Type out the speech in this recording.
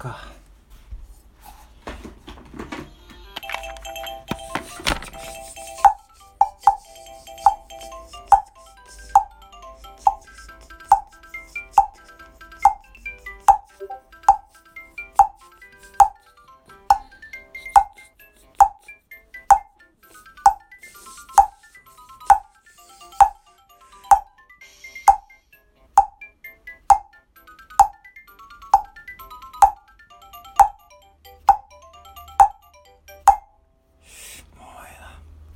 Пока.